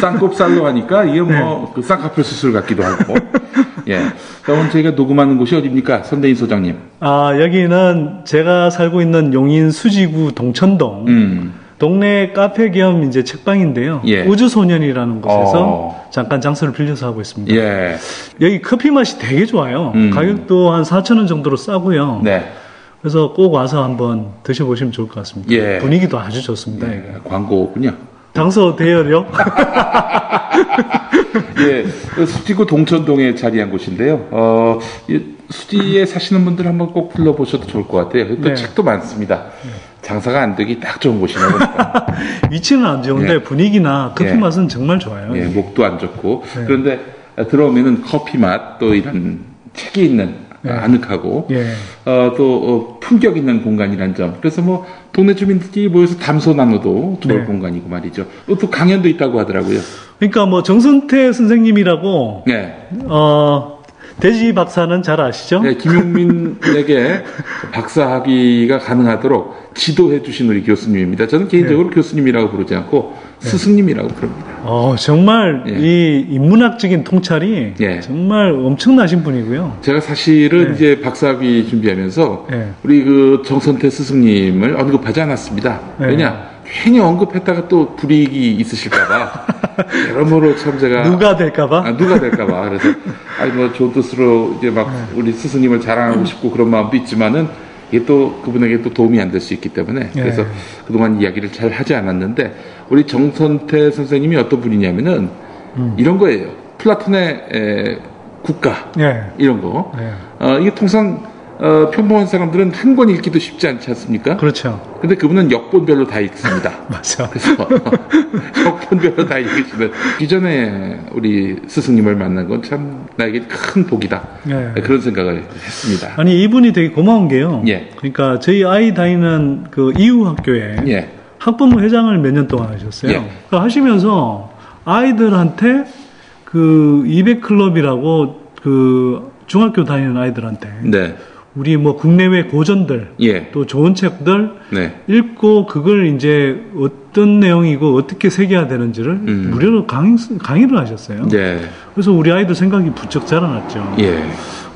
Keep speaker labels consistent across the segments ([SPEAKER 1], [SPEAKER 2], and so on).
[SPEAKER 1] 쌍꼽살로 하니까 이게 뭐그 네. 그 쌍꺼풀 수술 같기도 하고. 예. 그럼 저희가 녹음하는 곳이 어디입니까? 선대인 소장님.
[SPEAKER 2] 아, 여기는 제가 살고 있는 용인 수지구 동천동. 음. 동네 카페 겸 이제 책방인데요. 예. 우주소년이라는 곳에서 어. 잠깐 장소를 빌려서 하고 있습니다. 예. 여기 커피 맛이 되게 좋아요. 음. 가격도 한 4천 원 정도로 싸고요. 네. 그래서 꼭 와서 한번 드셔보시면 좋을 것 같습니다. 예. 분위기도 아주 좋습니다. 네,
[SPEAKER 1] 광고군요.
[SPEAKER 2] 장소 대열이요?
[SPEAKER 1] 예, 그 수지구 동천동에 자리한 곳인데요. 어, 수지에 사시는 분들 한번 꼭 불러보셔도 좋을 것 같아요. 또 그러니까 네. 책도 많습니다. 장사가 안 되기 딱 좋은 곳이네요.
[SPEAKER 2] 위치는 안 좋은데 예. 분위기나 커피 예. 맛은 정말 좋아요.
[SPEAKER 1] 예, 목도 안 좋고. 네. 그런데 들어오면 커피 맛 또 이런 책이 있는 네. 아늑하고 예. 어, 또 어, 품격 있는 공간이란 점. 그래서 뭐 동네 주민들이 모여서 담소 나눠도 좋을 네. 공간이고 말이죠. 또, 강연도 있다고 하더라고요.
[SPEAKER 2] 그러니까 뭐 정선태 선생님이라고 네. 어, 대지 박사는 잘 아시죠?
[SPEAKER 1] 네, 김용민에게 박사학위가 가능하도록 지도해 주신 우리 교수님입니다. 저는 개인적으로 네. 교수님이라고 부르지 않고 예. 스승님이라고 부릅니다.
[SPEAKER 2] 어, 정말 예. 이 인문학적인 통찰이 예. 정말 엄청나신 분이고요.
[SPEAKER 1] 제가 사실은 예. 이제 박사학위 준비하면서 예. 우리 그 정선태 스승님을 언급하지 않았습니다. 예. 왜냐? 괜히 언급했다가 또 불이익이 있으실까봐
[SPEAKER 2] 여러모로 참 제가 누가 될까봐 아,
[SPEAKER 1] 누가 될까봐 그래서 아니 뭐 좋은 뜻으로 이제 막 네. 우리 스승님을 자랑하고 싶고 그런 마음도 있지만은 이게 또 그분에게 또 도움이 안 될 수 있기 때문에 그래서 그동안 이야기를 잘 하지 않았는데 우리 정선태 선생님이 어떤 분이냐면은 음. 이런 거예요. 플라톤의 에, 국가 예. 이런 거. 예. 어, 이게 통상 어, 평범한 사람들은 한 권 읽기도 쉽지 않지 않습니까?
[SPEAKER 2] 그렇죠.
[SPEAKER 1] 근데 그분은 역본별로 다 읽습니다.
[SPEAKER 2] 맞아. 그래서
[SPEAKER 1] 역본별로 다 읽으시는. 기존에 우리 스승님을 만난 건 참 나에게 큰 복이다. 예. 네, 그런 생각을 했습니다.
[SPEAKER 2] 아니 이분이 되게 고마운 게요. 예. 그러니까 저희 아이 다니는 그 이후 학교에 예. 학부모 회장을 몇 년 동안 하셨어요. 예. 그러니까 하시면서 아이들한테 그 200클럽이라고 그 중학교 다니는 아이들한테 네. 우리 뭐 국내외 고전들 예. 또 좋은 책들 네. 읽고 그걸 이제 어떤 내용이고 어떻게 새겨야 되는지를 음. 무료로 강의, 강의를 하셨어요. 예. 그래서 우리 아이들 생각이 부쩍 자라났죠. 예.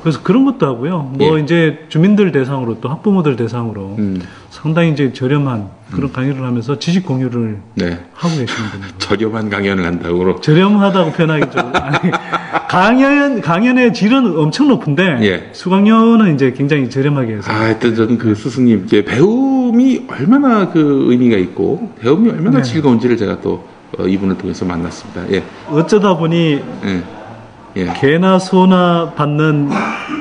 [SPEAKER 2] 그래서 그런 것도 하고요. 뭐 예. 이제 주민들 대상으로 또 학부모들 대상으로 음. 상당히 이제 저렴한 그런 음. 강의를 하면서 지식 공유를 네. 하고 계시는 분
[SPEAKER 1] 저렴한 강연을 한다고 그러
[SPEAKER 2] 저렴하다고 표현하기 좀 아니, 강연 강연의 질은 엄청 높은데 예. 수강료는 이제 굉장히 저렴하게 해서. 아,
[SPEAKER 1] 하여튼 저는 그 스승님 께 배움이 얼마나 그 의미가 있고 배움이 얼마나 네. 즐거운지를 제가 또 어, 이분을 통해서 만났습니다. 예.
[SPEAKER 2] 어쩌다 보니 예. 예. 개나 소나 받는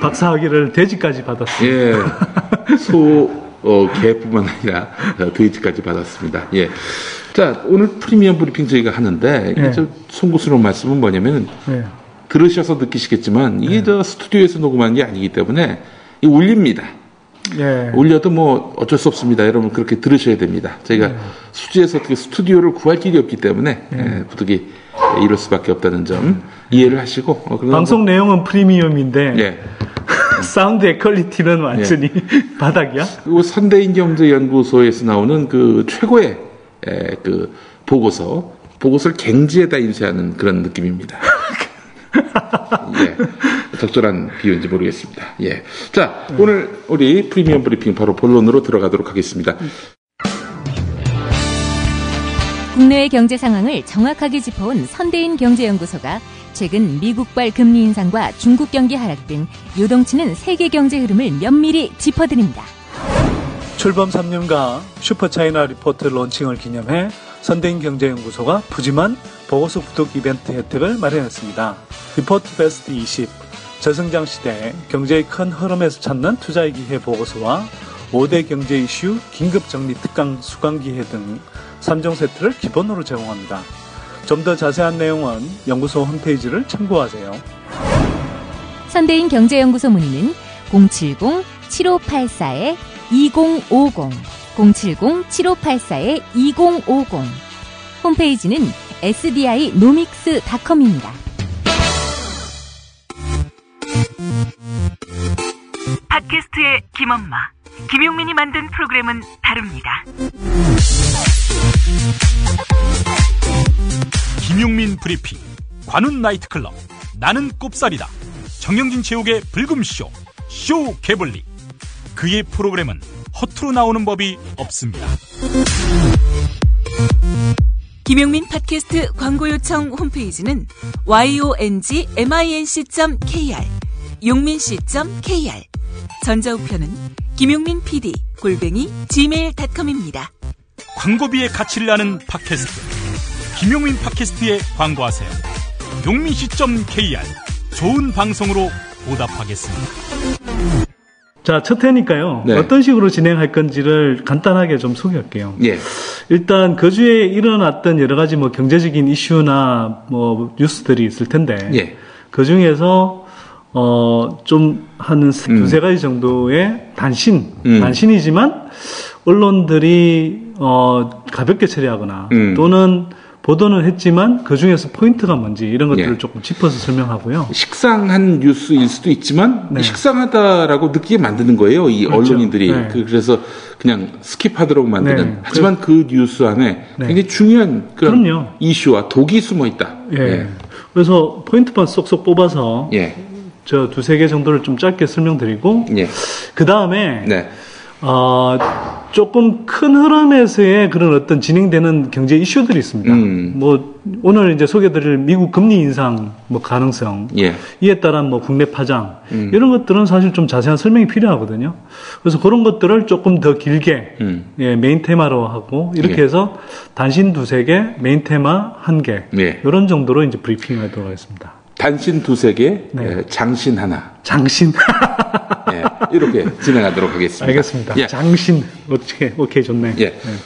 [SPEAKER 2] 박사학위를 돼지까지 받았어요. 예.
[SPEAKER 1] 소, 어, 개뿐만 아니라 돼지까지 받았습니다. 예. 자, 오늘 프리미엄 브리핑 저희가 하는데, 이게 예. 송구스러운 말씀은 뭐냐면 예. 들으셔서 느끼시겠지만, 이게 예. 저 스튜디오에서 녹음한 게 아니기 때문에, 이 울립니다. 예. 올려도 뭐 어쩔 수 없습니다. 여러분 그렇게 들으셔야 됩니다. 저희가 예. 수지에서 어떻게 그 스튜디오를 구할 길이 없기 때문에 예. 예, 부득이 이럴 수밖에 없다는 점 예. 이해를 하시고
[SPEAKER 2] 어, 방송 뭐, 내용은 프리미엄인데 예. 사운드의 퀄리티는 예. 완전히 예. 바닥이야.
[SPEAKER 1] 그리고 선대인경제연구소에서 나오는 그 최고의 에, 예, 그 보고서 보고서를 갱지에다 인쇄하는 그런 느낌입니다. 예. 적절한 비유인지 모르겠습니다. 예. 자, 음. 오늘 우리 프리미엄 브리핑 바로 본론으로 들어가도록 하겠습니다. 음.
[SPEAKER 3] 국내의 경제 상황을 정확하게 짚어온 선대인 경제연구소가 최근 미국발 금리 인상과 중국 경기 하락 등 요동치는 세계 경제 흐름을 면밀히 짚어드립니다.
[SPEAKER 2] 출범 3년간 슈퍼차이나 리포트 론칭을 기념해 선대인경제연구소가 부지만 보고서 구독 이벤트 혜택을 마련했습니다. 리포트 베스트 20 저성장 시대 경제의 큰 흐름에서 찾는 투자의 기회 보고서와 5대 경제 이슈 긴급 정리 특강 수강기회 등 3종 세트를 기본으로 제공합니다. 좀더 자세한 내용은 연구소 홈페이지를 참고하세요.
[SPEAKER 3] 선대인 경제연구소 문의는 070-7584-2050, 070-7584-2050. 홈페이지는 sbinomics.com입니다.
[SPEAKER 4] 팟캐스트의 김엄마, 김용민이 만든 프로그램은 다릅니다.
[SPEAKER 5] 김용민 브리핑 관훈 나이트클럽 나는 꼽살이다 정영진 체육의 불금쇼 쇼 개블리 그의 프로그램은 허투루 나오는 법이 없습니다.
[SPEAKER 3] 김용민 팟캐스트 광고 요청 홈페이지는 yongminc.kr 용민c.kr 전자우편은 김용민 PD 골뱅이 gmail.com입니다.
[SPEAKER 5] 광고비의 가치를 아는 팟캐스트 김용민 팟캐스트에 광고하세요. 용민씨.kr 좋은 방송으로 보답하겠습니다.
[SPEAKER 2] 자, 첫 회니까요. 네. 어떤 식으로 진행할 건지를 간단하게 좀 소개할게요. 예. 일단 그 주에 일어났던 여러 가지 뭐 경제적인 이슈나 뭐 뉴스들이 있을 텐데 예. 그 중에서 어좀한 음. 두세 가지 정도의 단신, 음. 단신이지만 언론들이 어 가볍게 처리하거나 음. 또는 보도는 했지만 그 중에서 포인트가 뭔지 이런 것들을 예. 조금 짚어서 설명하고요.
[SPEAKER 1] 식상한 뉴스일 수도 있지만 네. 식상하다라고 느끼게 만드는 거예요. 이 그렇죠. 언론인들이 네. 그, 래서 그냥 스킵하도록 만드는. 네. 하지만 그, 그 뉴스 안에 네. 굉장히 중요한 그런 그럼요. 이슈와 독이 숨어 있다. 예.
[SPEAKER 2] 예. 그래서 포인트만 쏙쏙 뽑아서 예. 저 두세 개 정도를 좀 짧게 설명드리고 예. 그 다음에. 네. 어, 조금 큰 흐름에서의 그런 어떤 진행되는 경제 이슈들이 있습니다. 음. 뭐 오늘 이제 소개드릴 미국 금리 인상 뭐 가능성 예. 이에 따른 뭐 국내 파장 음. 이런 것들은 사실 좀 자세한 설명이 필요하거든요. 그래서 그런 것들을 조금 더 길게 음. 예, 메인 테마로 하고 이렇게 예. 해서 단신 두세 개, 메인 테마 한 개. 이런 예. 정도로 이제 브리핑하도록 하겠습니다.
[SPEAKER 1] 단신 두세 개, 네. 예, 장신 하나.
[SPEAKER 2] 장신. 예,
[SPEAKER 1] 이렇게 진행하도록 하겠습니다.
[SPEAKER 2] 알겠습니다. 예. 장신 어떻게 오케이 좋네. 예. 네.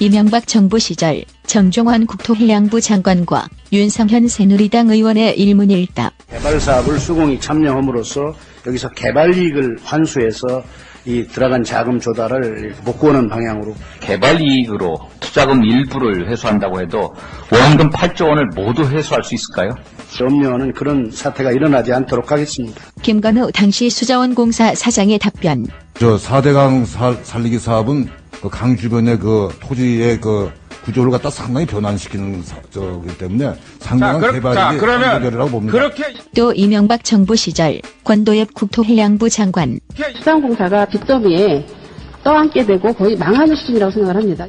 [SPEAKER 3] 이명박 정부 시절 정종환 국토해양부 장관과 윤성현 새누리당 의원의 일문일답.
[SPEAKER 6] 개발 사업을 수공이 참여함으로써 여기서 개발 이익을 환수해서 이 들어간 자금 조달을 못구하는 방향으로
[SPEAKER 7] 개발 이익으로 투자금 일부를 회수한다고 해도 원금 8조 원을 모두 회수할 수 있을까요?
[SPEAKER 6] 염려하는 그런 사태가 일어나지 않도록 하겠습니다.
[SPEAKER 3] 김건우 당시 수자원공사 사장의 답변.
[SPEAKER 8] 저 4대강 살, 살리기 사업은 그강 주변의 그 토지의 그 구조를 갖다 상당히 변환시키는 저기 때문에 상당한 자,
[SPEAKER 3] 개발이 자,
[SPEAKER 8] 그러이라고
[SPEAKER 3] 봅니다. 그렇게 또 이명박 정부 시절 권도엽 국토해양부 장관
[SPEAKER 9] 수산공사가 빚더미에 떠안게 되고 거의 망하는 수준이라고 생각을 합니다.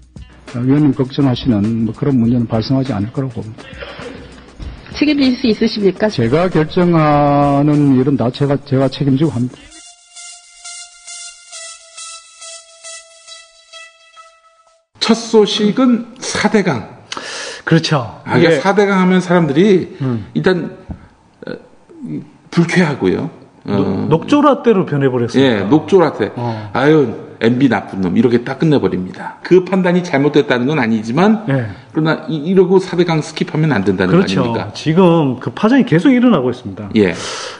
[SPEAKER 10] 아, 위원님 걱정하시는 뭐 그런 문제는 발생하지 않을 거라고 봅니다.
[SPEAKER 9] 책임질 수 있으십니까?
[SPEAKER 10] 제가 결정하는 일은 다 제가 제가 책임지고 합니다.
[SPEAKER 1] 첫 소식은 사대강
[SPEAKER 2] 그렇죠. 아,
[SPEAKER 1] 그러니대강 예. 하면 사람들이 음. 일단 어, 불쾌하고요.
[SPEAKER 2] 어. 녹조라떼로 변해버렸어요. 예,
[SPEAKER 1] 녹조라떼. 어. 아유, MB 나쁜 놈 이렇게 딱 끝내버립니다. 그 판단이 잘못됐다는 건 아니지만 예. 그러나 이, 러고 4대강 스킵하면 안 된다는 그렇죠.
[SPEAKER 2] 거
[SPEAKER 1] 아닙니까?
[SPEAKER 2] 지금 그 파장이 계속 일어나고 있습니다. 예.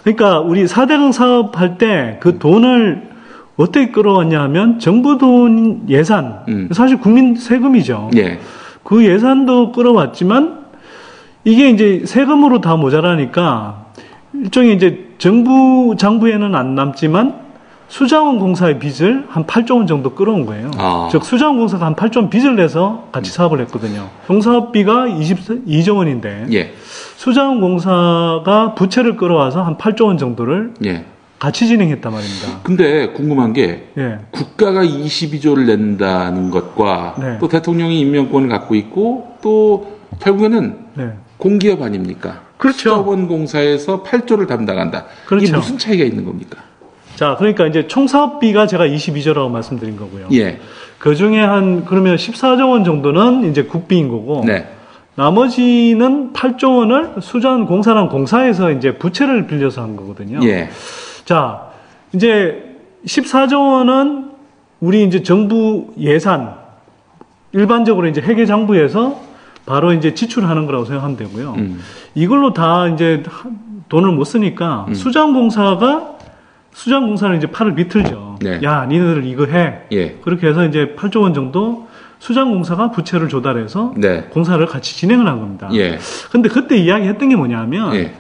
[SPEAKER 2] 그러니까 우리 4대강 사업할 때 그 돈을 어떻게 끌어왔냐 하면 정부 돈 예산, 음. 사실 국민 세금이죠. 예. 그 예산도 끌어왔지만 이게 이제 세금으로 다 모자라니까 일종의 이제 정부 장부에는 안 남지만 수자원 공사의 빚을 한 8조 원 정도 끌어온 거예요. 아. 즉 수자원 공사가 한 8조 원 빚을 내서 같이 음. 사업을 했거든요. 종사업비가 22조 원인데 예. 수자원 공사가 부채를 끌어와서 한 8조 원 정도를 예. 같이 진행했단 말입니다.
[SPEAKER 1] 근데 궁금한 게 예. 국가가 22조를 낸다는 것과 네. 또 대통령이 임명권을 갖고 있고 또 결국에는 네. 공기업 아닙니까? 그렇죠. 수자원공사에서 8조를 담당한다. 그렇죠. 이게 무슨 차이가 있는 겁니까?
[SPEAKER 2] 자, 그러니까 이제 총사업비가 제가 22조라고 말씀드린 거고요. 예. 그 중에 한 그러면 14조 원 정도는 이제 국비인 거고 네. 나머지는 8조 원을 수자공사랑 공사에서 이제 부채를 빌려서 한 거거든요. 예. 자, 이제 14조 원은 우리 이제 정부 예산, 일반적으로 이제 회계 장부에서 바로 이제 지출하는 거라고 생각하면 되고요. 음. 이걸로 다 이제 돈을 못 쓰니까 음. 수장공사가 수장공사는 이제 팔을 비틀죠. 네. 야, 니네들 이거 해. 예. 그렇게 해서 이제 8조 원 정도 수장공사가 부채를 조달해서 네. 공사를 같이 진행을 한 겁니다. 예. 근데 그때 이야기했던 게 뭐냐면 예.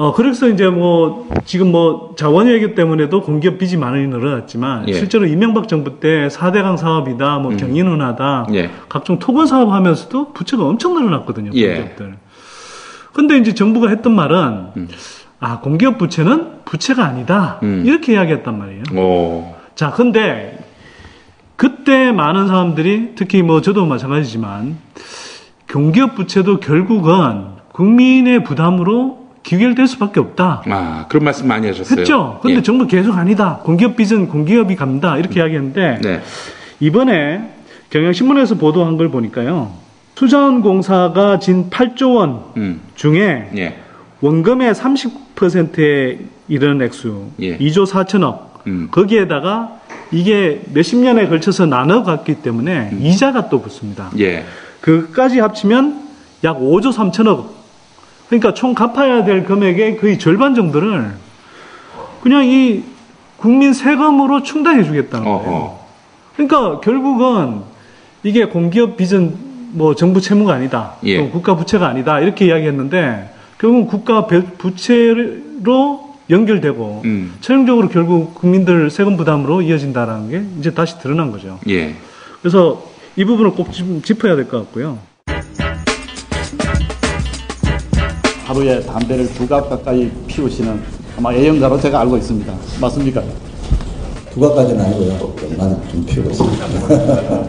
[SPEAKER 2] 어, 그래서 이제 뭐, 지금 뭐, 자원외교 때문에도 공기업 빚이 많이 늘어났지만, 예. 실제로 이명박 정부 때 4대강 사업이다, 뭐, 음. 경인은하다, 예. 각종 토건 사업 하면서도 부채가 엄청 늘어났거든요, 예. 공기업들. 예. 근데 이제 정부가 했던 말은, 음. 아, 공기업 부채는 부채가 아니다. 음. 이렇게 이야기했단 말이에요. 오. 자, 근데, 그때 많은 사람들이, 특히 뭐, 저도 마찬가지지만, 공기업 부채도 결국은 국민의 부담으로 기결될 수밖에 없다.
[SPEAKER 1] 아, 그런 말씀 많이 하셨어요.
[SPEAKER 2] 했죠. 근데 예. 정부 계속 아니다. 공기업 빚은 공기업이 간다. 이렇게 음. 이야기했는데 네. 이번에 경향신문에서 보도한 걸 보니까요. 투자원공사가진 8조 원 음. 중에 예. 원금의 30%에 이르는 액수 예. 2조 4천억 음. 거기에다가 이게 몇십 년에 걸쳐서 나눠 갔기 때문에 음. 이자가 또 붙습니다. 예. 그까지 합치면 약 5조 3천억 그러니까 총 갚아야 될 금액의 거의 절반 정도를 그냥 이 국민 세금으로 충당해 주겠다는 거예요. 그러니까 결국은 이게 공기업 비전 뭐 정부 채무가 아니다. 예. 또 국가 부채가 아니다. 이렇게 이야기했는데 결국은 국가 부채로 연결되고 음. 최종적으로 결국 국민들 세금 부담으로 이어진다라는 게 이제 다시 드러난 거죠. 예. 그래서 이 부분을 꼭 짚어야 될 것 같고요.
[SPEAKER 11] 하루에 담배를 두 갑 가까이 피우시는 아마 애연가로 제가 알고 있습니다. 맞습니까?
[SPEAKER 12] 두 갑까지는 아니고요. 많은 좀 피우고 있습니다.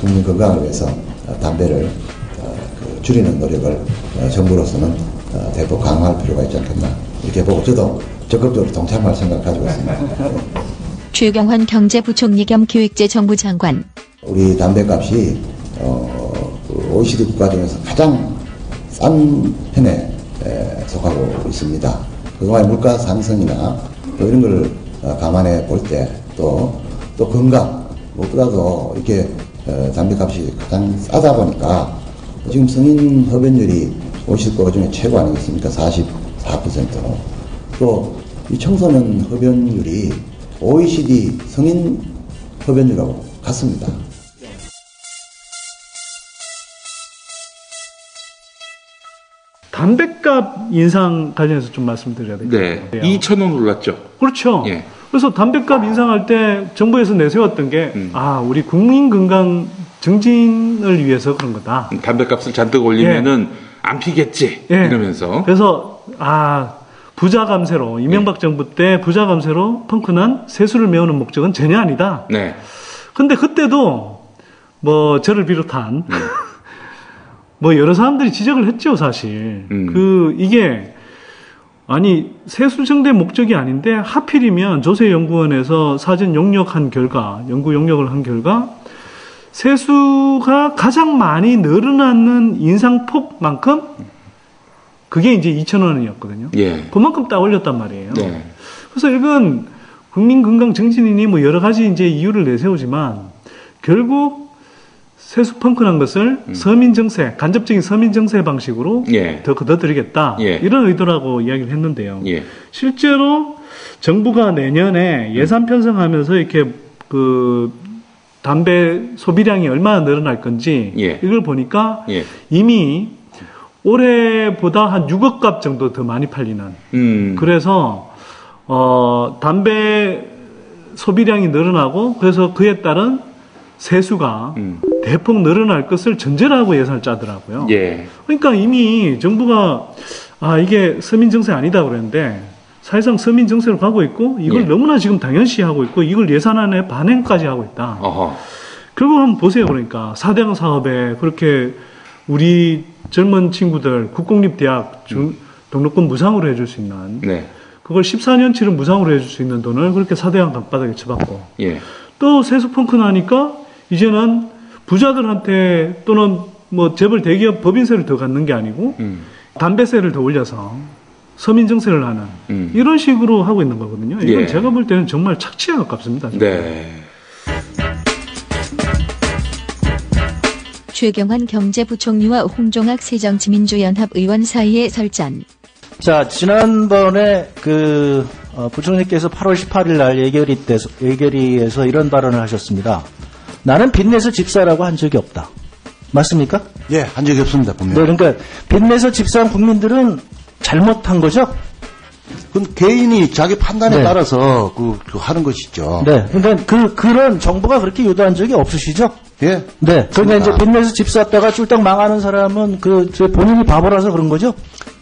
[SPEAKER 12] 국민 건강을 위해서 담배를 어, 그 줄이는 노력을 어, 정부로서는 어, 대폭 강화할 필요가 있지 않겠나 이렇게 보고 저도 적극적으로 동참할 생각 가지고 있습니다.
[SPEAKER 3] 최경환 경제부총리 겸 기획재정부 장관
[SPEAKER 13] 우리 담배값이 그 OECD 국가 중에서 가장 싼 편에 속하고 있습니다. 그동안 물가 상승이나 또 이런 걸 어, 감안해 볼 때 또 또 건강 무엇보다도 이렇게 담배값이 어, 가장 싸다 보니까 지금 성인 흡연율이 50% 중에 최고 아니겠습니까? 4 4 또이 청소년 흡연율이 OECD 성인 흡연율하고 같습니다.
[SPEAKER 2] 담배값 인상 관련해서 좀 말씀드려야 될것
[SPEAKER 1] 네. 2 0 0 0원 올랐죠.
[SPEAKER 2] 그렇죠. 예. 그래서 담배값 인상할 때 정부에서 내세웠던 게, 음. 아, 우리 국민 건강 증진을 위해서 그런 거다.
[SPEAKER 1] 담배값을 잔뜩 올리면은 예. 안 피겠지. 예. 이러면서.
[SPEAKER 2] 그래서, 아, 부자 감세로, 이명박 예. 정부 때 부자 감세로 펑크난 세수를 메우는 목적은 전혀 아니다. 네. 근데 그때도 뭐 저를 비롯한 음. 뭐 여러 사람들이 지적을 했죠, 사실. 음. 그 이게 아니 세수정대 목적이 아닌데 하필이면 조세 연구원에서 사전 용역한 결과, 연구 용역을 한 결과 세수가 가장 많이 늘어나는 인상폭만큼 그게 이제 2천 원이었거든요. 예. 그만큼 따 올렸단 말이에요. 예. 그래서 이건 국민건강증진인니뭐 여러 가지 이제 이유를 내세우지만 결국 세수펑크난 것을 음. 서민 정세, 간접적인 서민 정세 방식으로 예. 더 걷어들이겠다 예. 이런 의도라고 이야기를 했는데요. 예. 실제로 정부가 내년에 음. 예산 편성하면서 이렇게 그 담배 소비량이 얼마나 늘어날 건지 예. 이걸 보니까 예. 이미 올해보다 한 6억 값 정도 더 많이 팔리는 음. 그래서 어 담배 소비량이 늘어나고 그래서 그에 따른 세수가 음. 대폭 늘어날 것을 전제라고 예산을 짜더라고요. 예. 그러니까 이미 정부가 아 이게 서민 정세 아니다 그랬는데 사실상 서민 정세로 가고 있고 이걸 예. 너무나 지금 당연시하고 있고 이걸 예산안에 반영까지 하고 있다. 결국 한번 보세요. 그러니까 사대강 사업에 그렇게 우리 젊은 친구들 국공립대학 중, 음. 등록금 무상으로 해줄 수 있는 네. 그걸 14년치를 무상으로 해줄 수 있는 돈을 그렇게 사대강 방바닥에 쳐봤고 예. 또 세수 펑크 나니까 이제는 부자들한테 또는 뭐 재벌 대기업 법인세를 더 갖는 게 아니고 음. 담배세를 더 올려서 서민 증세를 하는 음. 이런 식으로 하고 있는 거거든요. 이건 예. 제가 볼 때는 정말 착취에 가깝습니다. 네.
[SPEAKER 3] 최경환 경제부총리와 홍종학 새정치민주연합 의원 사이의 설전.
[SPEAKER 14] 자, 지난번에 그 어, 부총리께서 8월 18일 날 예결위 때 예결위에서 이런 발언을 하셨습니다. 나는 빚내서 집사라고 한 적이 없다. 맞습니까?
[SPEAKER 1] 예, 한 적이 없습니다, 분명히.
[SPEAKER 14] 네, 그러니까 빚내서 집사한 국민들은 잘못한 거죠?
[SPEAKER 1] 그건 개인이 자기 판단에 네. 따라서 그, 그, 하는 것이죠. 네.
[SPEAKER 14] 그러니까 그, 그런 정부가 그렇게 유도한 적이 없으시죠?
[SPEAKER 1] 예.
[SPEAKER 14] 네. 그러니까 이제 빚내서 집사다가 쫄딱 망하는 사람은 그, 본인이 바보라서 그런 거죠?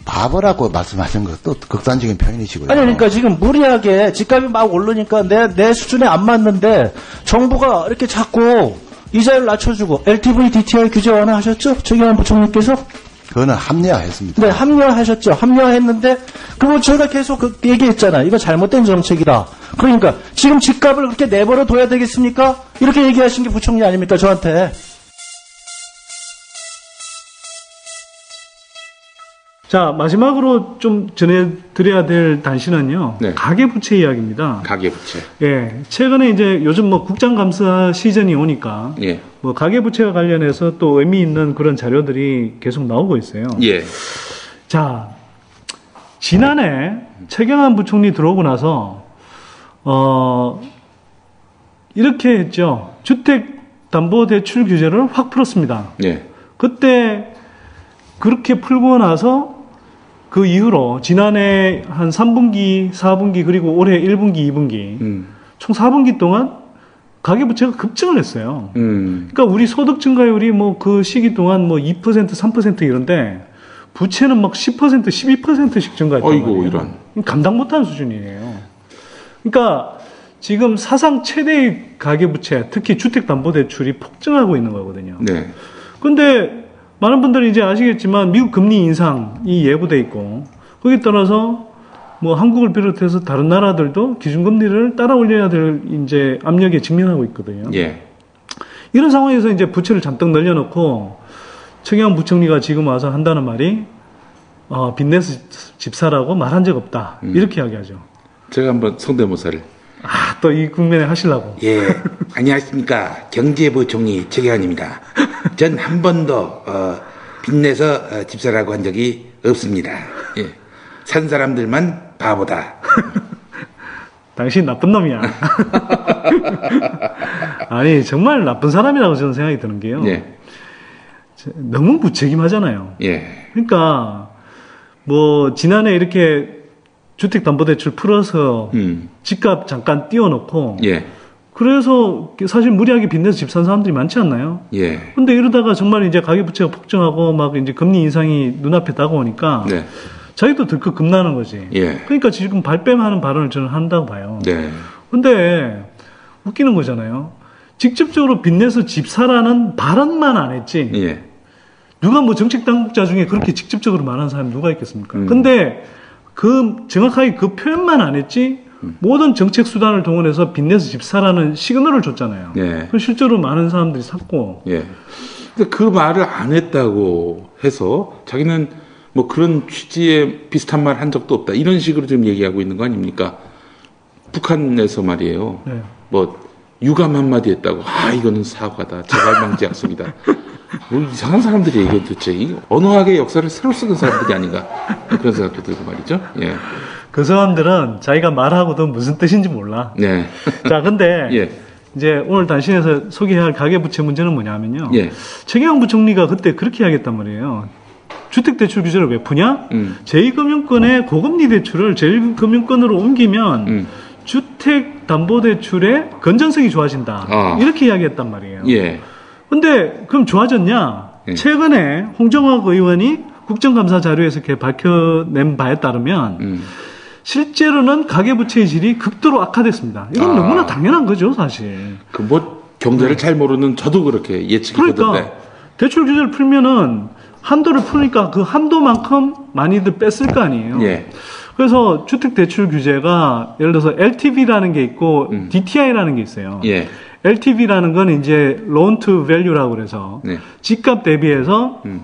[SPEAKER 1] 바보라고 말씀하신 것도 극단적인 표현이시고요.
[SPEAKER 14] 아니 그러니까 지금 무리하게 집값이 막 오르니까 내 내 수준에 안 맞는데 정부가 이렇게 자꾸 이자율 낮춰주고 LTV, DTI 규제 완화하셨죠? 최경환 부총리께서?
[SPEAKER 1] 그거는 합리화했습니다.
[SPEAKER 14] 네, 합리화하셨죠. 합리화했는데 그리고 뭐 저가 계속 그 얘기했잖아. 이거 잘못된 정책이다. 그러니까 지금 집값을 그렇게 내버려 둬야 되겠습니까? 이렇게 얘기하신 게 부총리 아닙니까 저한테?
[SPEAKER 2] 자, 마지막으로 좀 전해드려야 될 단신은요. 네. 가계부채 이야기입니다.
[SPEAKER 1] 가계부채.
[SPEAKER 2] 예. 최근에 이제 요즘 뭐 국장감사 시즌이 오니까. 예. 뭐 가계부채와 관련해서 또 의미 있는 그런 자료들이 계속 나오고 있어요. 예. 자, 지난해 최경환 부총리 들어오고 나서, 어, 이렇게 했죠. 주택담보대출 규제를 확 풀었습니다. 예. 그때 그렇게 풀고 나서 그 이후로 지난해 한 3분기, 4분기 그리고 올해 1분기, 2분기 음. 총 4분기 동안 가계부채가 급증을 했어요. 음. 그러니까 우리 소득 증가율이 뭐 그 시기 동안 뭐2% 3% 이런데 부채는 막10% 12%씩 증가했단 어이고, 말이 이런. 감당 못하는 수준이에요. 그러니까 지금 사상 최대의 가계부채, 특히 주택담보대출이 폭증하고 있는 거거든요. 네. 근데 많은 분들이 이제 아시겠지만 미국 금리 인상이 예고돼 있고 거기에 따라서 뭐 한국을 비롯해서 다른 나라들도 기준금리를 따라 올려야 될 이제 압력에 직면하고 있거든요. 예. 이런 상황에서 이제 부채를 잔뜩 늘려놓고 청양 부총리가 지금 와서 한다는 말이 어, 빚내서 집사라고 말한 적 없다. 음. 이렇게 이야기하죠.
[SPEAKER 1] 제가 한번 성대모사를.
[SPEAKER 2] 아, 또 이 국면에 하시려고.
[SPEAKER 1] 예. 안녕하십니까. 경제부총리 최경환입니다. 전 한 번도, 어, 빚내서 어, 집사라고 한 적이 없습니다. 예. 산 사람들만 바보다.
[SPEAKER 2] 당신 나쁜 놈이야. 아니, 정말 나쁜 사람이라고 저는 생각이 드는 게요. 예. 너무 무책임하잖아요. 예. 그러니까, 뭐, 지난해 이렇게 주택담보대출 풀어서 음. 집값 잠깐 띄워놓고 예. 그래서 사실 무리하게 빚내서 집산 사람들이 많지 않나요? 예. 근데 이러다가 정말 이제 가계부채가 폭증하고 막 이제 금리 인상이 눈앞에 다가오니까 네. 자기도 들컥 겁나는 거지. 예. 그러니까 지금 발뺌하는 발언을 저는 한다고 봐요. 네. 근데 웃기는 거잖아요. 직접적으로 빚내서 집 사라는 발언만 안 했지. 예. 누가 뭐 정책 당국자 중에 그렇게 직접적으로 말하는 사람이 누가 있겠습니까? 음. 근데 그 정확하게 그 표현만 안 했지 음. 모든 정책 수단을 동원해서 빚내서 집 사라는 시그널을 줬잖아요. 예. 그 실제로 많은 사람들이 샀고. 예.
[SPEAKER 1] 근데 그 말을 안 했다고 해서 자기는 뭐 그런 취지의 비슷한 말 한 적도 없다 이런 식으로 지금 얘기하고 있는 거 아닙니까? 북한에서 말이에요. 네. 뭐 유감 한마디 했다고 아 이거는 사과다 재발방지 약속이다 뭐 이상한 사람들이 이건 도대체 이 언어학의 역사를 새로 쓰는 사람들이 아닌가 그런 생각도 들고 말이죠. 예.
[SPEAKER 2] 그 사람들은 자기가 말하고도 무슨 뜻인지 몰라. 네. 자, 근데 예. 이제 오늘 단신에서 소개할 가계부채 문제는 뭐냐면요. 예. 최경환 부총리가 그때 그렇게 이야기했단 말이에요. 주택대출 규제를 왜 푸냐? 음. 제2금융권의 어. 고금리 대출을 제1금융권으로 옮기면 음. 주택담보대출의 건전성이 좋아진다. 아. 이렇게 이야기했단 말이에요. 예. 근데 그럼 좋아졌냐? 예. 최근에 홍정학 의원이 국정감사 자료에서 이렇게 밝혀낸 바에 따르면 음. 실제로는 가계부채의 질이 극도로 악화됐습니다. 이건 아. 너무나 당연한 거죠, 사실.
[SPEAKER 1] 그 뭐 경제를 네. 잘 모르는 저도 그렇게 예측이 그러니까
[SPEAKER 2] 대출 규제를 풀면은 한도를 푸니까 그 한도만큼 많이들 뺐을 거 아니에요. 예. 그래서 주택 대출 규제가 예를 들어서 LTV라는 게 있고 음. DTI라는 게 있어요. 예. LTV라는 건 이제 loan to value라고 그래서 네. 집값 대비해서 음.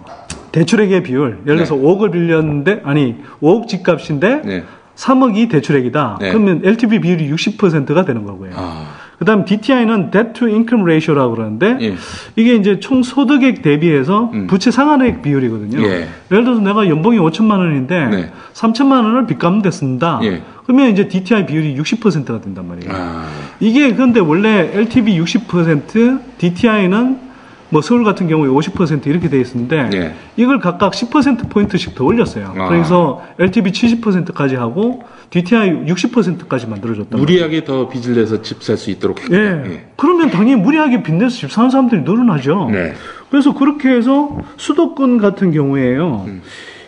[SPEAKER 2] 대출액의 비율 예를 들어서 네. 5억을 빌렸는데 아니 5억 집값인데 네. 3억이 대출액이다. 네. 그러면 LTV 비율이 60%가 되는 거고요. 아. 그다음 DTI는 debt to income ratio라고 그러는데 예. 이게 이제 총 소득액 대비해서 음. 부채 상환액 비율이거든요. 예. 를 들어서 내가 연봉이 5천만 원인데 네. 3천만 원을 빚 갚는 습니다 예. 그러면 이제 DTI 비율이 60%가 된단 말이에요. 아. 이게 그런데 원래 LTV 60% DTI는 뭐 서울 같은 경우에 50% 이렇게 돼 있었는데 예. 이걸 각각 10% 포인트씩 더 올렸어요. 아. 그래서 LTV 70%까지 하고 DTI 60%까지 만들어졌다
[SPEAKER 1] 무리하게 더 빚을 내서 집 살 수 있도록 했다. 예.
[SPEAKER 2] 예. 그러면 당연히 무리하게 빚 내서 집 사는 사람들이 늘어나죠. 네. 그래서 그렇게 해서 수도권 같은 경우에요. 음.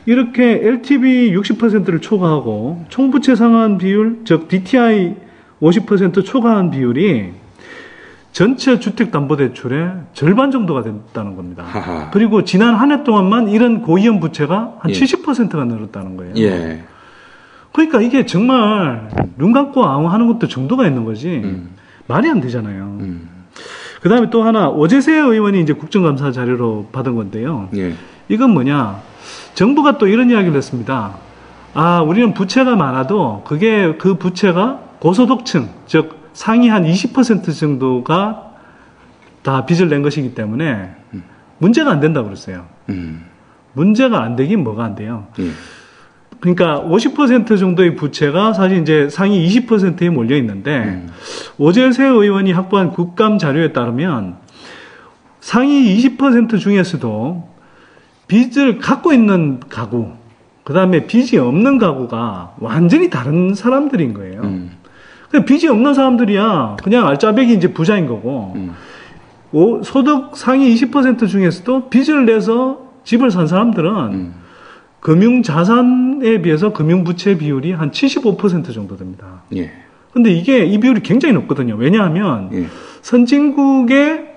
[SPEAKER 2] 이렇게 LTV 60%를 초과하고 총부채 상환 비율, 즉 DTI 50% 초과한 비율이 전체 주택담보대출의 절반 정도가 됐다는 겁니다. 하하. 그리고 지난 한 해 동안만 이런 고위험 부채가 한 예. 70%가 늘었다는 거예요. 예. 그러니까 이게 정말 눈 감고 아웅 하는 것도 정도가 있는 거지 음. 말이 안 되잖아요. 음. 그다음에 또 하나 어제세 의원이 이제 국정감사 자료로 받은 건데요. 예. 이건 뭐냐 정부가 또 이런 이야기를 했습니다. 아 우리는 부채가 많아도 그게 그 부채가 고소득층 즉 상위 한 20% 정도가 다 빚을 낸 것이기 때문에 음. 문제가 안 된다고 그랬어요. 음. 문제가 안 되긴 뭐가 안 돼요. 예. 그러니까 50% 정도의 부채가 사실 이제 상위 20%에 몰려 있는데 음. 오재세 의원이 확보한 국감 자료에 따르면 상위 20% 중에서도 빚을 갖고 있는 가구, 그 다음에 빚이 없는 가구가 완전히 다른 사람들인 거예요. 음. 빚이 없는 사람들이야 그냥 알짜배기 이제 부자인 거고 음. 오, 소득 상위 20% 중에서도 빚을 내서 집을 산 사람들은 음. 금융 자산에 비해서 금융 부채 비율이 한 75% 정도 됩니다. 예. 근데 이게 이 비율이 굉장히 높거든요. 왜냐하면 예. 선진국의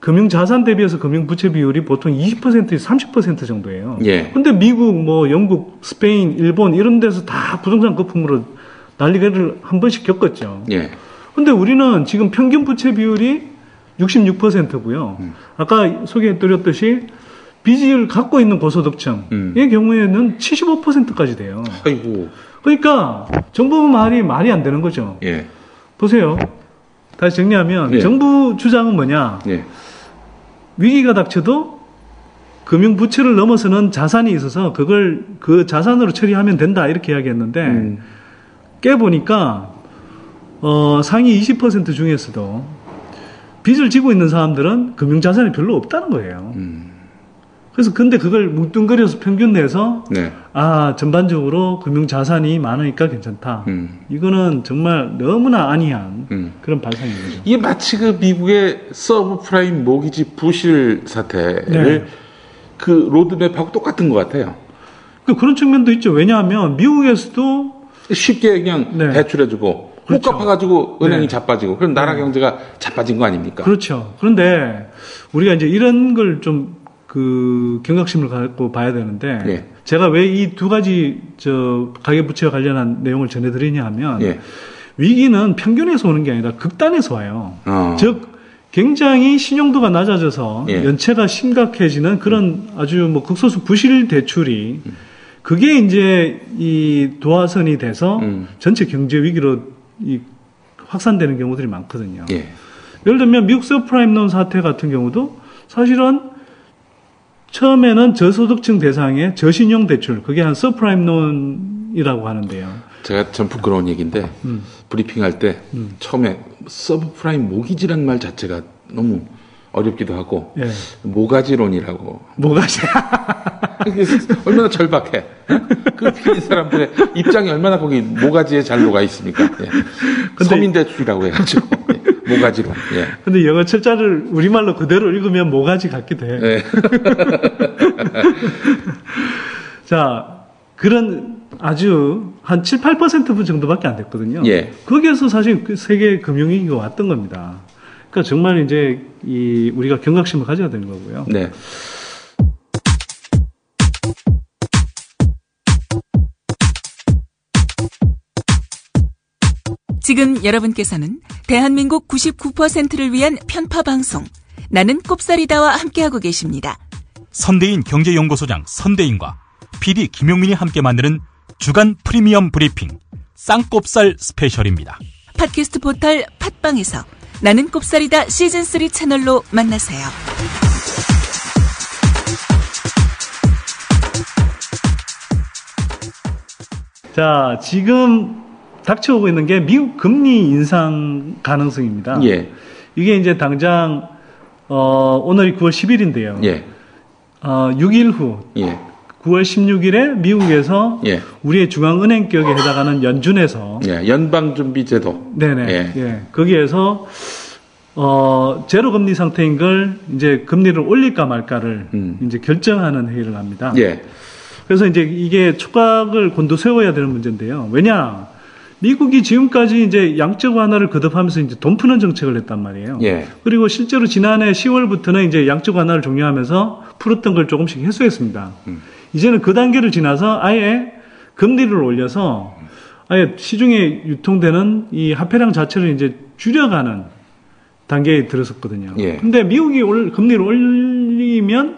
[SPEAKER 2] 금융 자산 대비해서 금융 부채 비율이 보통 20%에서 30% 정도예요. 예. 근데 미국, 뭐 영국, 스페인, 일본 이런 데서 다 부동산 거품으로 난리를 한 번씩 겪었죠. 예. 근데 우리는 지금 평균 부채 비율이 66%고요. 음. 아까 소개해드렸듯이 빚을 갖고 있는 고소득층의 음. 경우에는 75%까지 돼요. 아이고. 그러니까 정부 말이 말이 안 되는 거죠. 예. 보세요. 다시 정리하면 예. 정부 주장은 뭐냐? 예. 위기가 닥쳐도 금융 부채를 넘어서는 자산이 있어서 그걸 그 자산으로 처리하면 된다 이렇게 이야기했는데 음. 깨 보니까 어, 상위 20% 중에서도 빚을 지고 있는 사람들은 금융 자산이 별로 없다는 거예요. 음. 그래서 근데 그걸 뭉뚱거려서 평균 내서 네. 아 전반적으로 금융 자산이 많으니까 괜찮다. 음. 이거는 정말 너무나 아니한 음. 그런 발상입니다
[SPEAKER 1] 이게 마치 그 미국의 서브프라임 모기지 부실 사태를 네. 그 로드맵하고 똑같은 것 같아요. 그
[SPEAKER 2] 그런 측면도 있죠. 왜냐하면 미국에서도
[SPEAKER 1] 쉽게 그냥 네. 대출해주고 훅 그렇죠. 갚아가지고 은행이 네. 자빠지고 그럼 나라 네. 경제가 자빠진 거 아닙니까?
[SPEAKER 2] 그렇죠. 그런데 우리가 이제 이런 걸좀 그 경각심을 갖고 봐야 되는데 예. 제가 왜 이 두 가지 저 가계 부채와 관련한 내용을 전해드리냐 하면 예. 위기는 평균에서 오는 게 아니라 극단에서 와요. 어. 즉 굉장히 신용도가 낮아져서 예. 연체가 심각해지는 그런 아주 뭐 극소수 부실 대출이 그게 이제 이 도화선이 돼서 음. 전체 경제 위기로 이 확산되는 경우들이 많거든요. 예. 를 들면 미국 서프라임 론 사태 같은 경우도 사실은 처음에는 저소득층 대상의 저신용 대출, 그게 한 서프라임 론이라고 하는데요.
[SPEAKER 1] 제가 참 부끄러운 얘기인데 음. 브리핑할 때 음. 처음에 서프라임 모기지란 말 자체가 너무 어렵기도 하고 예. 모가지론이라고
[SPEAKER 2] 모가지
[SPEAKER 1] 얼마나 절박해 그 피인 사람들의 입장이 얼마나 거기 모가지에 잘 녹아 있습니까 예. 서민대출이라고 해가지고 모가지로. 예.
[SPEAKER 2] 근데 영어 철자를 우리말로 그대로 읽으면 모가지 같기도 해. 네. 자, 그런 아주 한 7, 8%분 정도밖에 안 됐거든요. 예. 거기에서 사실 그 세계 금융위기가 왔던 겁니다. 그러니까 정말 이제 이 우리가 경각심을 가져야 되는 거고요. 네.
[SPEAKER 3] 지금 여러분께서는 대한민국 99%를 위한 편파 방송 나는 꼽사리다와 함께하고 계십니다.
[SPEAKER 5] 선대인 경제연구소장 선대인과 PD 김용민이 함께 만드는 주간 프리미엄 브리핑 쌍꼽살 스페셜입니다.
[SPEAKER 3] 팟캐스트 포털 팟빵에서 나는 꼽사리다 시즌3 채널로 만나세요.
[SPEAKER 2] 자, 지금 닥쳐오고 있는 게 미국 금리 인상 가능성입니다. 예. 이게 이제 당장 어, 오늘이 9월 10일인데요. 예. 어, 6일 후 예. 9월 16일에 미국에서 예. 우리의 중앙은행격에 해당하는 연준에서
[SPEAKER 1] 예, 연방준비제도
[SPEAKER 2] 네네 예. 예. 거기에서 어 제로 금리 상태인 걸 이제 금리를 올릴까 말까를 음. 이제 결정하는 회의를 합니다. 예. 그래서 이제 이게 촉각을 곤두세워야 되는 문제인데요. 왜냐 미국이 지금까지 이제 양적 완화를 거듭하면서 이제 돈 푸는 정책을 했단 말이에요. 예. 그리고 실제로 지난해 10월부터는 이제 양적 완화를 종료하면서 풀었던 걸 조금씩 해소했습니다. 음. 이제는 그 단계를 지나서 아예 금리를 올려서 아예 시중에 유통되는 이 화폐량 자체를 이제 줄여가는 단계에 들어섰거든요 예. 근데 미국이 올, 금리를 올리면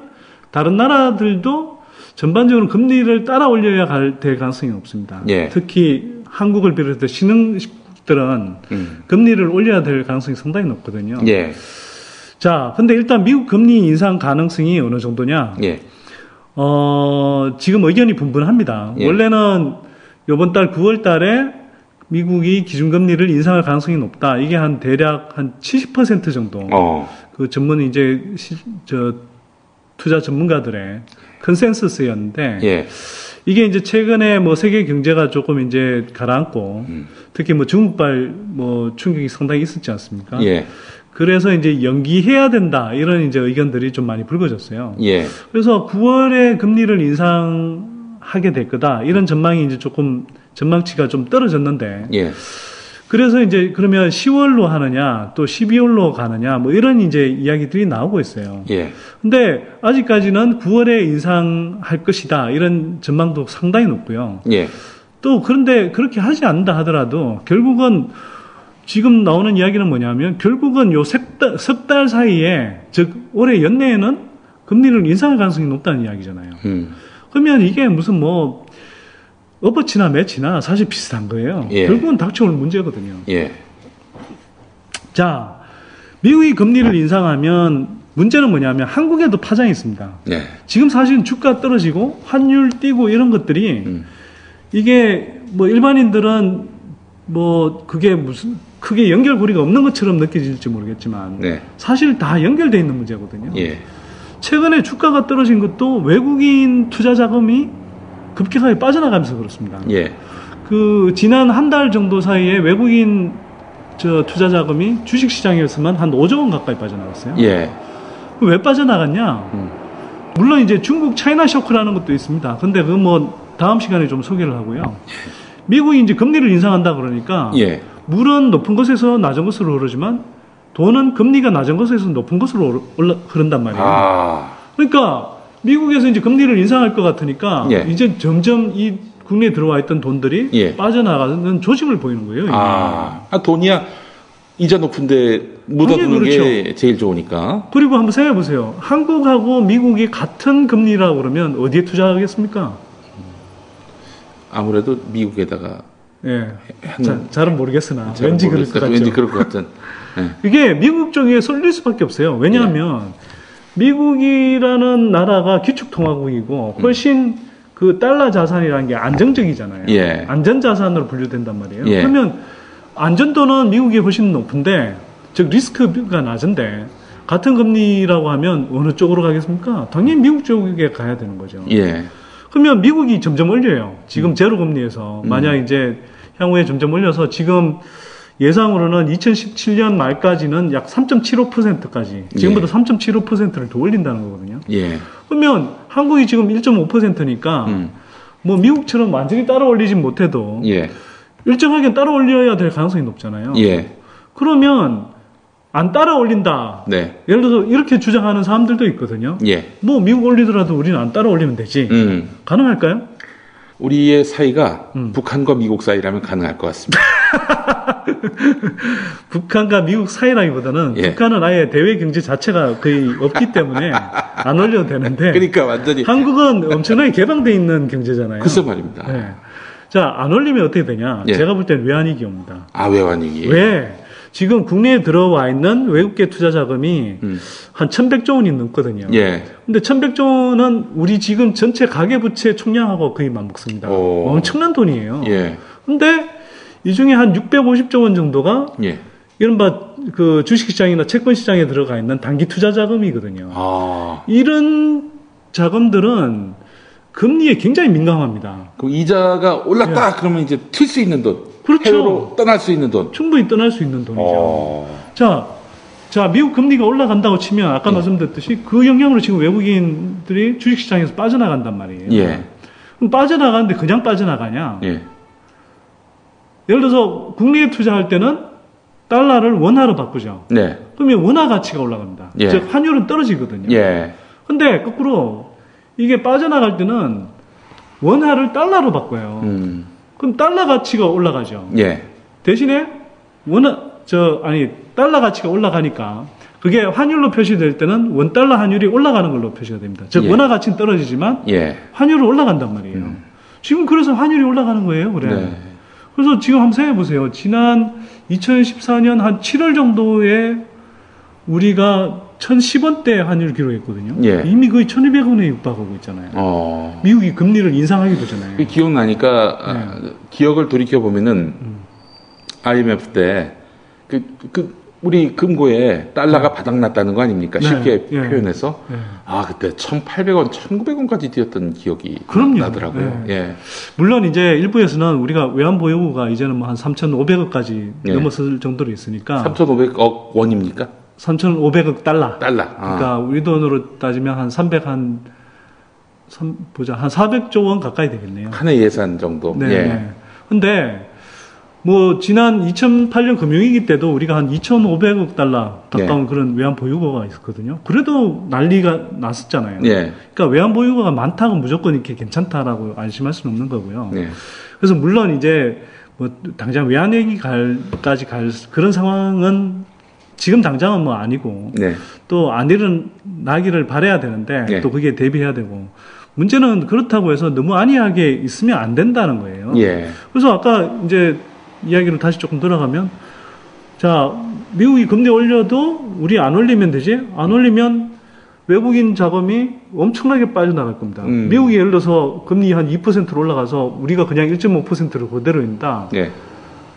[SPEAKER 2] 다른 나라들도 전반적으로 금리를 따라 올려야 갈될 가능성이 없습니다. 예. 특히 한국을 비롯해 신흥국들은 음. 금리를 올려야 될 가능성이 상당히 높거든요. 예. 자, 근데 일단 미국 금리 인상 가능성이 어느 정도냐? 예. 어, 지금 의견이 분분합니다. 예. 원래는 요번 달 9월 달에 미국이 기준금리를 인상할 가능성이 높다. 이게 한 대략 한 70% 정도. 어. 그 전문 이제 시, 저 투자 전문가들의 컨센서스였는데 예. 이게 이제 최근에 뭐 세계 경제가 조금 이제 가라앉고 음. 특히 뭐 중국발 뭐 충격이 상당히 있었지 않습니까? 예. 그래서 이제 연기해야 된다 이런 이제 의견들이 좀 많이 불거졌어요. 예. 그래서 9월에 금리를 인상하게 될 거다 이런 전망이 이제 조금 전망치가 좀 떨어졌는데 예. 그래서 이제 그러면 10월로 하느냐 또 12월로 가느냐 뭐 이런 이제 이야기들이 나오고 있어요. 예. 근데 아직까지는 9월에 인상할 것이다 이런 전망도 상당히 높고요. 예. 또 그런데 그렇게 하지 않는다 하더라도 결국은 지금 나오는 이야기는 뭐냐면 결국은 요 석 달 사이에 즉 올해 연내에는 금리를 인상할 가능성이 높다는 이야기잖아요. 음. 그러면 이게 무슨 뭐 엎어치나 매치나 사실 비슷한 거예요. 예. 결국은 닥쳐올 문제거든요. 예. 자, 미국이 금리를 인상하면 문제는 뭐냐면 한국에도 파장이 있습니다. 예. 지금 사실은 주가 떨어지고 환율 뛰고 이런 것들이 음. 이게 뭐 일반인들은 뭐 그게 무슨 크게 연결고리가 없는 것처럼 느껴질지 모르겠지만 네. 사실 다 연결돼 있는 문제거든요. 예. 최근에 주가가 떨어진 것도 외국인 투자 자금이 급격하게 빠져나가면서 그렇습니다. 예. 그 지난 한 달 정도 사이에 외국인 저 투자 자금이 주식 시장에서만 한 5조 원 가까이 빠져나갔어요. 예. 왜 빠져나갔냐? 음. 물론 이제 중국 차이나 쇼크라는 것도 있습니다. 근데 그 뭐 다음 시간에 좀 소개를 하고요. 예. 미국이 이제 금리를 인상한다 그러니까 예. 물은 높은 곳에서 낮은 곳으로 흐르지만 돈은 금리가 낮은 곳에서 높은 곳으로 흐른단 말이에요. 아. 그러니까 미국에서 이제 금리를 인상할 것 같으니까 예. 이제 점점 이 국내에 들어와 있던 돈들이 예. 빠져나가는 조짐을 보이는 거예요. 아, 아,
[SPEAKER 1] 돈이야 이자 높은데 묻어두는 그렇죠. 게 제일 좋으니까.
[SPEAKER 2] 그리고 한번 생각해 보세요. 한국하고 미국이 같은 금리라고 그러면 어디에 투자하겠습니까?
[SPEAKER 1] 아무래도 미국에다가
[SPEAKER 2] 예. 자, 잘은 모르겠으나 왠지 모르겠어 그럴 것 같죠. 왠지 그럴 것 같은. 네. 이게 미국 쪽에 쏠릴 수밖에 없어요. 왜냐하면 예. 미국이라는 나라가 기축통화국이고 음. 훨씬 음. 그 달러 자산이라는 게 안정적이잖아요. 예. 안전 자산으로 분류된단 말이에요. 예. 그러면 안전도는 미국이 훨씬 높은데 즉 리스크가 낮은데 같은 금리라고 하면 어느 쪽으로 가겠습니까? 당연히 미국 쪽에 가야 되는 거죠. 예. 그러면 미국이 점점 올려요. 지금 음. 제로 금리에서 만약 음. 이제 향후에 점점 올려서 지금 예상으로는 2017년 말까지는 약 3.75%까지 지금보다 예. 3.75%를 더 올린다는 거거든요. 예. 그러면 한국이 지금 1.5%니까 음. 뭐 미국처럼 완전히 따라 올리진 못해도 예. 일정하게 따라 올려야 될 가능성이 높잖아요. 예. 그러면 안 따라 올린다. 네. 예를 들어서 이렇게 주장하는 사람들도 있거든요. 예. 뭐 미국 올리더라도 우리는 안 따라 올리면 되지. 음. 가능할까요?
[SPEAKER 1] 우리의 사이가 음. 북한과 미국 사이라면 가능할 것 같습니다.
[SPEAKER 2] 북한과 미국 사이라기보다는 예. 북한은 아예 대외 경제 자체가 거의 없기 때문에 안 올려도 되는데. 그러니까 완전히. 한국은 엄청나게 개방돼 있는 경제잖아요.
[SPEAKER 1] 그래서 말입니다. 네.
[SPEAKER 2] 자, 안 올리면 어떻게 되냐? 예. 제가 볼 땐 외환위기
[SPEAKER 1] 옵니다. 아, 외환위기.
[SPEAKER 2] 왜? 지금 국내에 들어와 있는 외국계 투자 자금이 음. 한 1100조 원이 넘거든요. 예. 근데 1100조 원은 우리 지금 전체 가계부채 총량하고 거의 맞먹습니다. 엄청난 돈이에요. 예. 근데 이 중에 한 650조 원 정도가 예. 이른바 그 주식시장이나 채권시장에 들어가 있는 단기 투자 자금이거든요. 아. 이런 자금들은 금리에 굉장히 민감합니다.
[SPEAKER 1] 그 이자가 올랐다 예. 그러면 이제 튈 수 있는 돈, 그렇죠. 해외로 떠날 수 있는 돈,
[SPEAKER 2] 충분히 떠날 수 있는 돈이죠. 아. 자, 자 미국 금리가 올라간다고 치면 아까 예. 말씀드렸듯이 그 영향으로 지금 외국인들이 주식시장에서 빠져나간단 말이에요. 예. 그럼 빠져나가는데 그냥 빠져나가냐? 예. 예를 들어서 국내에 투자할 때는 달러를 원화로 바꾸죠. 네. 그러면 원화 가치가 올라갑니다. 예. 즉 환율은 떨어지거든요. 예. 근데 거꾸로 이게 빠져나갈 때는 원화를 달러로 바꿔요. 음. 그럼 달러 가치가 올라가죠. 예. 대신에 원화 저 아니 달러 가치가 올라가니까 그게 환율로 표시될 때는 원 달러 환율이 올라가는 걸로 표시가 됩니다. 즉 예. 원화 가치는 떨어지지만 예. 환율은 올라간단 말이에요. 음. 지금 그래서 환율이 올라가는 거예요. 그래. 네. 그래서 지금 한번 생각해 보세요. 지난 2014년 한 7월 정도에 우리가 1,010원대 환율을 기록했거든요. 예. 이미 거의 1,200원에 육박하고 있잖아요. 어... 미국이 금리를 인상하기도 아요
[SPEAKER 1] 기억나니까 아, 네. 기억을 돌이켜 보면은 음. IMF 때 그, 그 우리 금고에 달러가 네. 바닥났다는 거 아닙니까? 네. 쉽게 네. 표현해서. 네. 아, 그때 1,800원, 1,900원까지 뛰었던 기억이 그럼요. 나더라고요. 예. 예.
[SPEAKER 2] 물론 이제 일부에서는 우리가 외환보유고가 이제는 뭐 한 3,500억까지 넘어설 정도로 있으니까.
[SPEAKER 1] 3,500억 원입니까?
[SPEAKER 2] 3,500억 달러. 달러. 아. 그러니까 우리 돈으로 따지면 한 300, 한, 3, 보자. 한 400조 원 가까이 되겠네요.
[SPEAKER 1] 한해 예산 정도. 네. 예. 네.
[SPEAKER 2] 근데 뭐 지난 2008년 금융위기 때도 우리가 한 2,500억 달러 가까운 예. 그런 외환 보유고가 있었거든요. 그래도 난리가 났었잖아요. 예. 그러니까 외환 보유고가 많다고 무조건 이렇게 괜찮다라고 안심할 수는 없는 거고요. 예. 그래서 물론 이제 뭐 당장 외환 위기 갈까지 갈 그런 상황은 지금 당장은 뭐 아니고 예. 또안 일어나기를 바래야 되는데 예. 또 그게 대비해야 되고 문제는 그렇다고 해서 너무 안이하게 있으면 안 된다는 거예요. 예. 그래서 아까 이제 이야기로 다시 조금 돌아가면 자 미국이 금리 올려도 우리 안 올리면 되지 안 올리면 외국인 자금이 엄청나게 빠져나갈 겁니다. 음. 미국이 예를 들어서 금리 한 2%로 올라가서 우리가 그냥 1.5%로 그대로 인다. 예.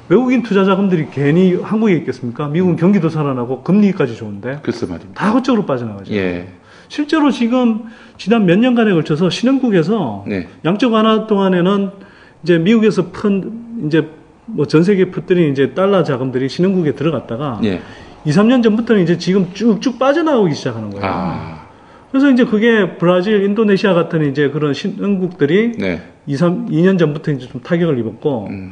[SPEAKER 2] 외국인 투자 자금들이 괜히 한국에 있겠습니까? 미국은 음. 경기도 살아나고 금리까지 좋은데. 글쎄 말입니다. 다 그쪽으로 빠져나가죠. 예. 실제로 지금 지난 몇 년간에 걸쳐서 신흥국에서 예. 네. 양적 완화 동안에는 이제 미국에서 푼 이제 뭐전 세계 풋들이 이제 달러 자금들이 신흥국에 들어갔다가 예. 2, 3년 전부터는 이제 지금 쭉쭉 빠져나오기 시작하는 거예요. 아. 그래서 이제 그게 브라질, 인도네시아 같은 이제 그런 신흥국들이 네. 2, 3, 2년 전부터 이제 좀 타격을 입었고 음.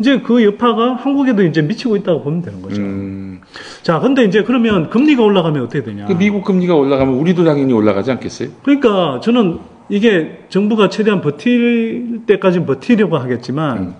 [SPEAKER 2] 이제 그 여파가 한국에도 이제 미치고 있다고 보면 되는 거죠. 음. 자, 근데 이제 그러면 금리가 올라가면 어떻게 되냐? 그
[SPEAKER 1] 미국 금리가 올라가면 우리도 당연히 올라가지 않겠어요?
[SPEAKER 2] 그러니까 저는 이게 정부가 최대한 버틸 때까지 버티려고 하겠지만 음.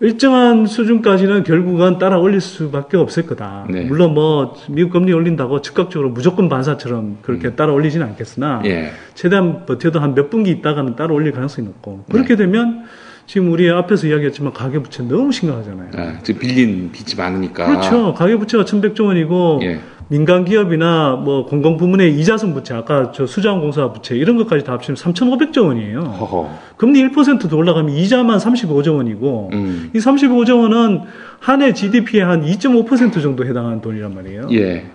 [SPEAKER 2] 일정한 수준까지는 결국은 따라 올릴 수밖에 없을 거다. 네. 물론 뭐 미국 금리 올린다고 즉각적으로 무조건 반사처럼 그렇게 음. 따라 올리지는 않겠으나 예. 최대한 버텨도 한 몇 분기 있다가는 따라 올릴 가능성이 높고 그렇게 네. 되면 지금 우리 앞에서 이야기했지만 가계부채 너무 심각하잖아요. 아,
[SPEAKER 1] 지금 빌린 빚이 많으니까.
[SPEAKER 2] 그렇죠. 가계부채가 천백조 원이고 예. 민간 기업이나 뭐 공공 부문의 이자선 부채, 아까 저 수자원공사 부채 이런 것까지 다 합치면 3,500조 원이에요. 허허. 금리 1%도 올라가면 이자만 35조 원이고 음. 이 35조 원은 한 해 GDP의 한 2.5% 정도 해당하는 돈이란 말이에요. 예.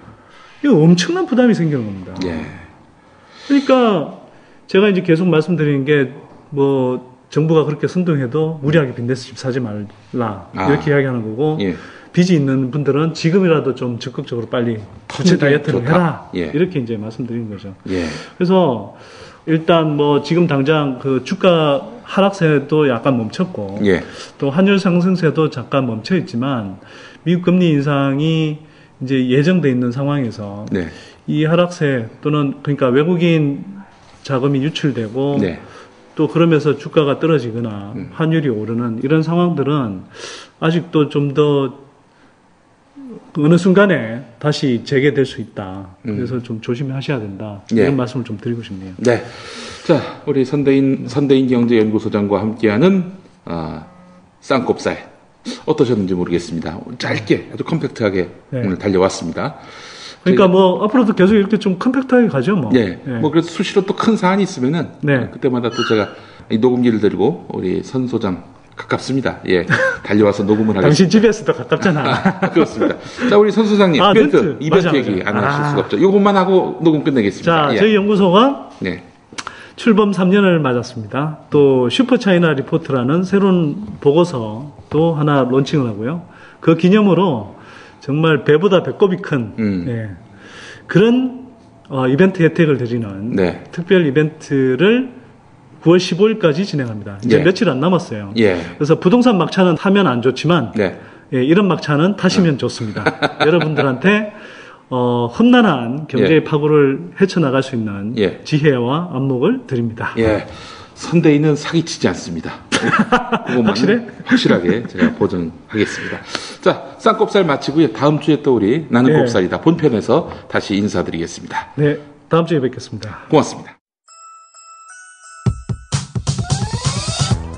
[SPEAKER 2] 이 엄청난 부담이 생기는 겁니다. 예. 그러니까 제가 이제 계속 말씀드리는 게 뭐 정부가 그렇게 선동해도 무리하게 빈대집 사지 말라 아. 이렇게 이야기하는 거고. 예. 빚이 있는 분들은 지금이라도 좀 적극적으로 빨리 부채 다이어트를 좋다. 해라. 예. 이렇게 이제 말씀드린 거죠. 예. 그래서 일단 뭐 지금 당장 그 주가 하락세도 약간 멈췄고 예. 또 환율 상승세도 잠깐 멈춰 있지만 미국 금리 인상이 이제 예정돼 있는 상황에서 네. 이 하락세 또는 그러니까 외국인 자금이 유출되고 네. 또 그러면서 주가가 떨어지거나 음. 환율이 오르는 이런 상황들은 아직도 좀더 어느 순간에 다시 재개될 수 있다. 음. 그래서 음. 좀 조심하셔야 된다. 예. 이런 말씀을 좀 드리고 싶네요. 네.
[SPEAKER 1] 자, 우리 선대인 선대인 경제연구소장과 함께하는 아, 쌍꼽살 어떠셨는지 모르겠습니다. 짧게 아주 컴팩트하게 네. 오늘 달려왔습니다.
[SPEAKER 2] 그러니까 네. 뭐 앞으로도 계속 이렇게 좀 컴팩트하게 가죠 뭐. 네.
[SPEAKER 1] 네. 뭐 그래서 수시로 또 큰 사안이 있으면은 네. 그때마다 또 제가 녹음기를 들고 우리 선 소장 가깝습니다. 예. 달려와서 녹음을 하겠습니다. 당신
[SPEAKER 2] 집에서 더 가깝잖아. 아, 그렇습니다.
[SPEAKER 1] 자, 우리 선수장님. 아, 이벤트. 멘트. 이벤트 맞아, 얘기 맞아. 안 하실 아. 수가 없죠. 요것만 하고 녹음 끝내겠습니다.
[SPEAKER 2] 자, 예. 저희 연구소가 네. 출범 3년을 맞았습니다. 또 슈퍼차이나 리포트라는 새로운 보고서도 하나 론칭을 하고요. 그 기념으로 정말 배보다 배꼽이 큰 음. 예. 그런 어, 이벤트 혜택을 드리는 네. 특별 이벤트를 9월 15일까지 진행합니다. 이제 예. 며칠 안 남았어요. 예. 그래서 부동산 막차는 타면 안 좋지만 네. 예, 이런 막차는 타시면 좋습니다. 여러분들한테 어, 험난한 경제의 예. 파고를 헤쳐나갈 수 있는 예. 지혜와 안목을 드립니다. 예.
[SPEAKER 1] 선대인은 사기치지 않습니다. 확실해? 확실하게 제가 보증하겠습니다. 자, 쌍꼽살 마치고요. 다음 주에 또 우리 나는 네. 곱살이다 본편에서 다시 인사드리겠습니다.
[SPEAKER 2] 네, 다음 주에 뵙겠습니다.
[SPEAKER 1] 고맙습니다.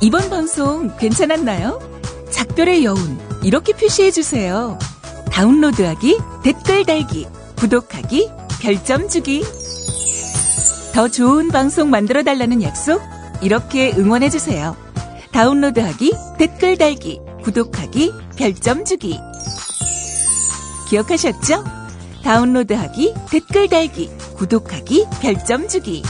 [SPEAKER 3] 이번 방송 괜찮았나요? 작별의 여운 이렇게 표시해 주세요. 다운로드하기, 댓글 달기, 구독하기, 별점 주기. 더 좋은 방송 만들어 달라는 약속 이렇게 응원해 주세요. 다운로드하기, 댓글 달기, 구독하기, 별점 주기. 기억하셨죠? 다운로드하기, 댓글 달기, 구독하기, 별점 주기.